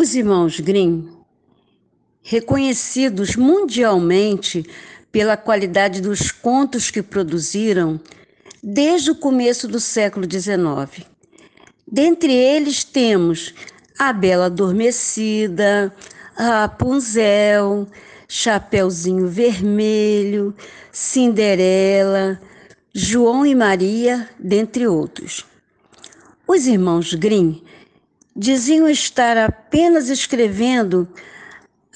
Os irmãos Grimm, reconhecidos mundialmente pela qualidade dos contos que produziram desde o começo do século XIX. Dentre eles temos A Bela Adormecida, Rapunzel, Chapeuzinho Vermelho, Cinderela, João e Maria, dentre outros. Os irmãos Grimm diziam estar apenas escrevendo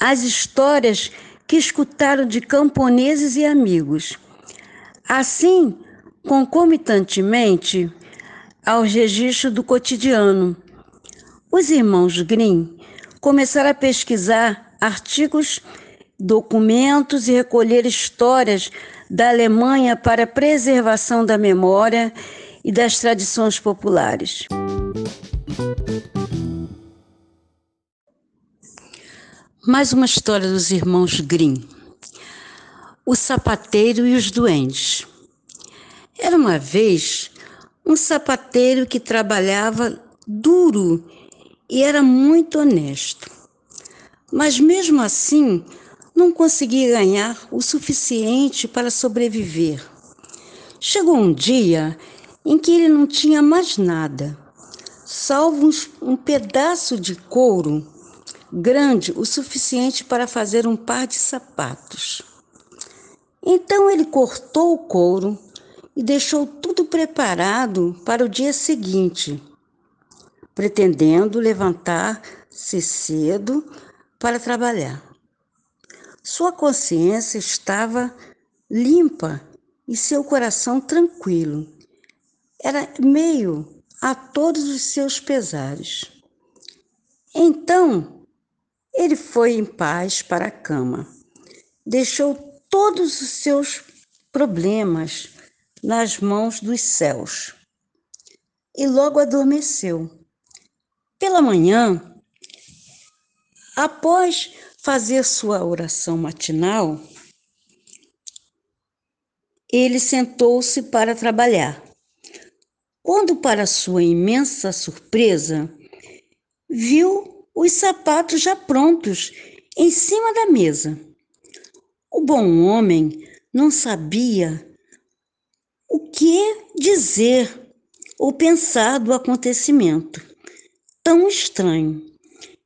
as histórias que escutaram de camponeses e amigos. Assim, concomitantemente aos registros do cotidiano, os irmãos Grimm começaram a pesquisar artigos, documentos e recolher histórias da Alemanha para preservação da memória e das tradições populares. Mais uma história dos irmãos Grimm. O sapateiro e os duendes. Era uma vez um sapateiro que trabalhava duro e era muito honesto. Mas mesmo assim, não conseguia ganhar o suficiente para sobreviver. Chegou um dia em que ele não tinha mais nada, salvo um pedaço de couro grande o suficiente para fazer um par de sapatos. Então ele cortou o couro e deixou tudo preparado para o dia seguinte, pretendendo levantar-se cedo para trabalhar. Sua consciência estava limpa e seu coração tranquilo. Era meio a todos os seus pesares. Então, foi em paz para a cama. Deixou todos os seus problemas nas mãos dos céus e logo adormeceu. Pela manhã, após fazer sua oração matinal, ele sentou-se para trabalhar. Quando, para sua imensa surpresa, viu os sapatos já prontos em cima da mesa. O bom homem não sabia o que dizer ou pensar do acontecimento tão estranho.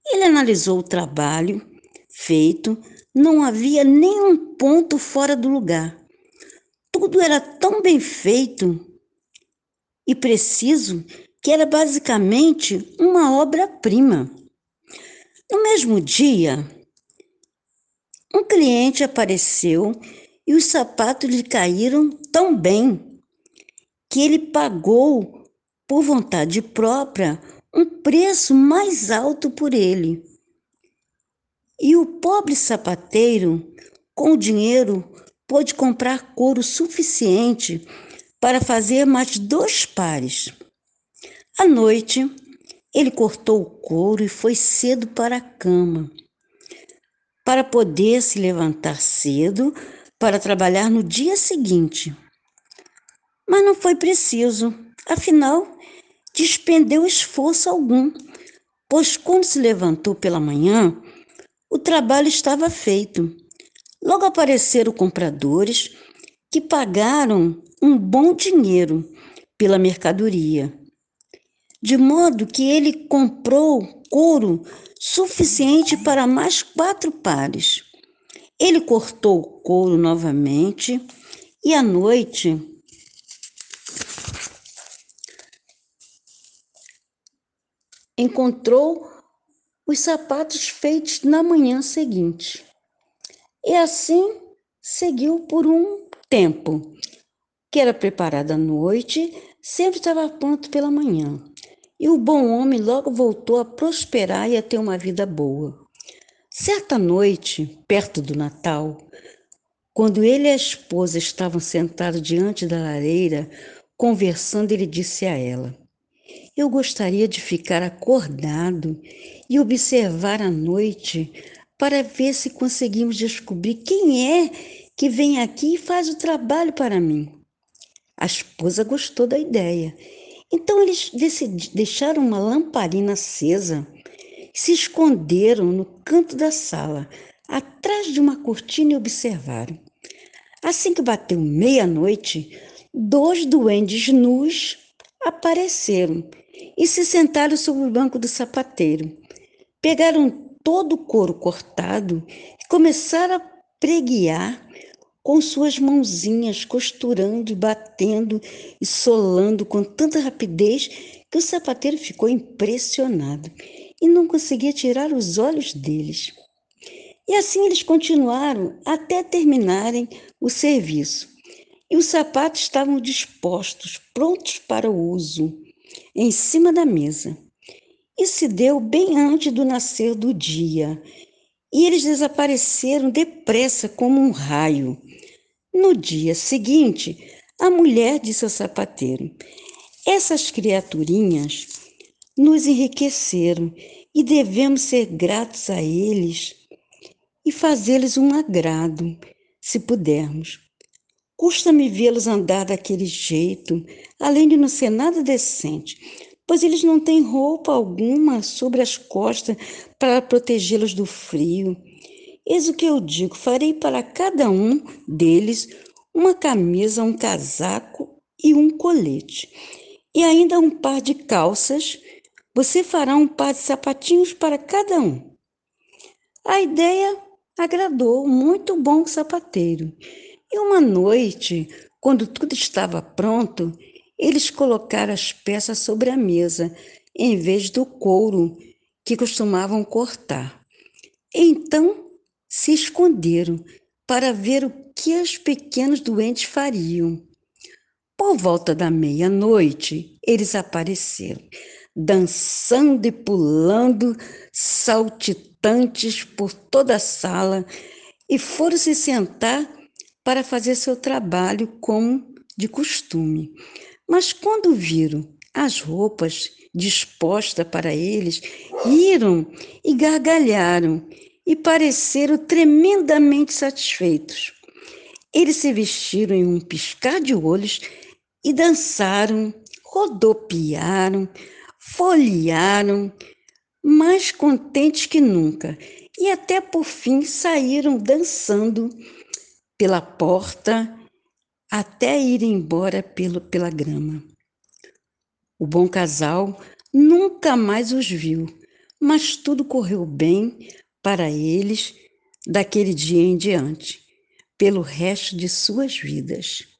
Ele analisou o trabalho feito, não havia nenhum ponto fora do lugar. Tudo era tão bem feito e preciso que era basicamente uma obra-prima. Mesmo dia, um cliente apareceu e os sapatos lhe caíram tão bem que ele pagou, por vontade própria, um preço mais alto por ele. E o pobre sapateiro, com o dinheiro, pôde comprar couro suficiente para fazer mais dois pares. À noite, ele cortou o couro e foi cedo para a cama, para poder se levantar cedo para trabalhar no dia seguinte. Mas não foi preciso, afinal, despendeu esforço algum, pois quando se levantou pela manhã, o trabalho estava feito. Logo apareceram compradores que pagaram um bom dinheiro pela mercadoria de modo que ele comprou couro suficiente para mais quatro pares. Ele cortou o couro novamente e à noite encontrou os sapatos feitos na manhã seguinte. E assim seguiu por um tempo, que era preparado à noite, sempre estava pronto pela manhã. E o bom homem logo voltou a prosperar e a ter uma vida boa. Certa noite, perto do Natal, quando ele e a esposa estavam sentados diante da lareira, conversando, ele disse a ela: Eu gostaria de ficar acordado e observar a noite para ver se conseguimos descobrir quem é que vem aqui e faz o trabalho para mim. A esposa gostou da ideia então eles deixaram uma lamparina acesa, se esconderam no canto da sala, atrás de uma cortina e observaram. Assim que bateu meia-noite, dois duendes nus apareceram e se sentaram sobre o banco do sapateiro. Pegaram todo o couro cortado e começaram a preguiar com suas mãozinhas, costurando e batendo e solando com tanta rapidez que o sapateiro ficou impressionado e não conseguia tirar os olhos deles. E assim eles continuaram até terminarem o serviço. E os sapatos estavam dispostos, prontos para o uso, em cima da mesa. Isso se deu bem antes do nascer do dia, e eles desapareceram depressa como um raio. No dia seguinte, a mulher disse ao sapateiro: Essas criaturinhas nos enriqueceram e devemos ser gratos a eles e fazê-los um agrado, se pudermos. Custa-me vê-los andar daquele jeito, além de não ser nada decente, pois eles não têm roupa alguma sobre as costas para protegê-los do frio. Eis o que eu digo: farei para cada um deles uma camisa, um casaco e um colete, e ainda um par de calças. Você fará um par de sapatinhos para cada um. A ideia agradou muito bom sapateiro. E uma noite, quando tudo estava pronto, eles colocaram as peças sobre a mesa, em vez do couro que costumavam cortar. Então se esconderam para ver o que os pequenos doentes fariam. Por volta da meia-noite, eles apareceram, dançando e pulando, saltitantes por toda a sala, e foram se sentar para fazer seu trabalho como de costume. Mas quando viram as roupas dispostas para eles, riram e gargalharam e pareceram tremendamente satisfeitos. Eles se vestiram em um piscar de olhos e dançaram, rodopiaram, folhearam, mais contentes que nunca, e até por fim saíram dançando pela porta até ir embora pelo, pela grama. O bom casal nunca mais os viu, mas tudo correu bem para eles daquele dia em diante, pelo resto de suas vidas.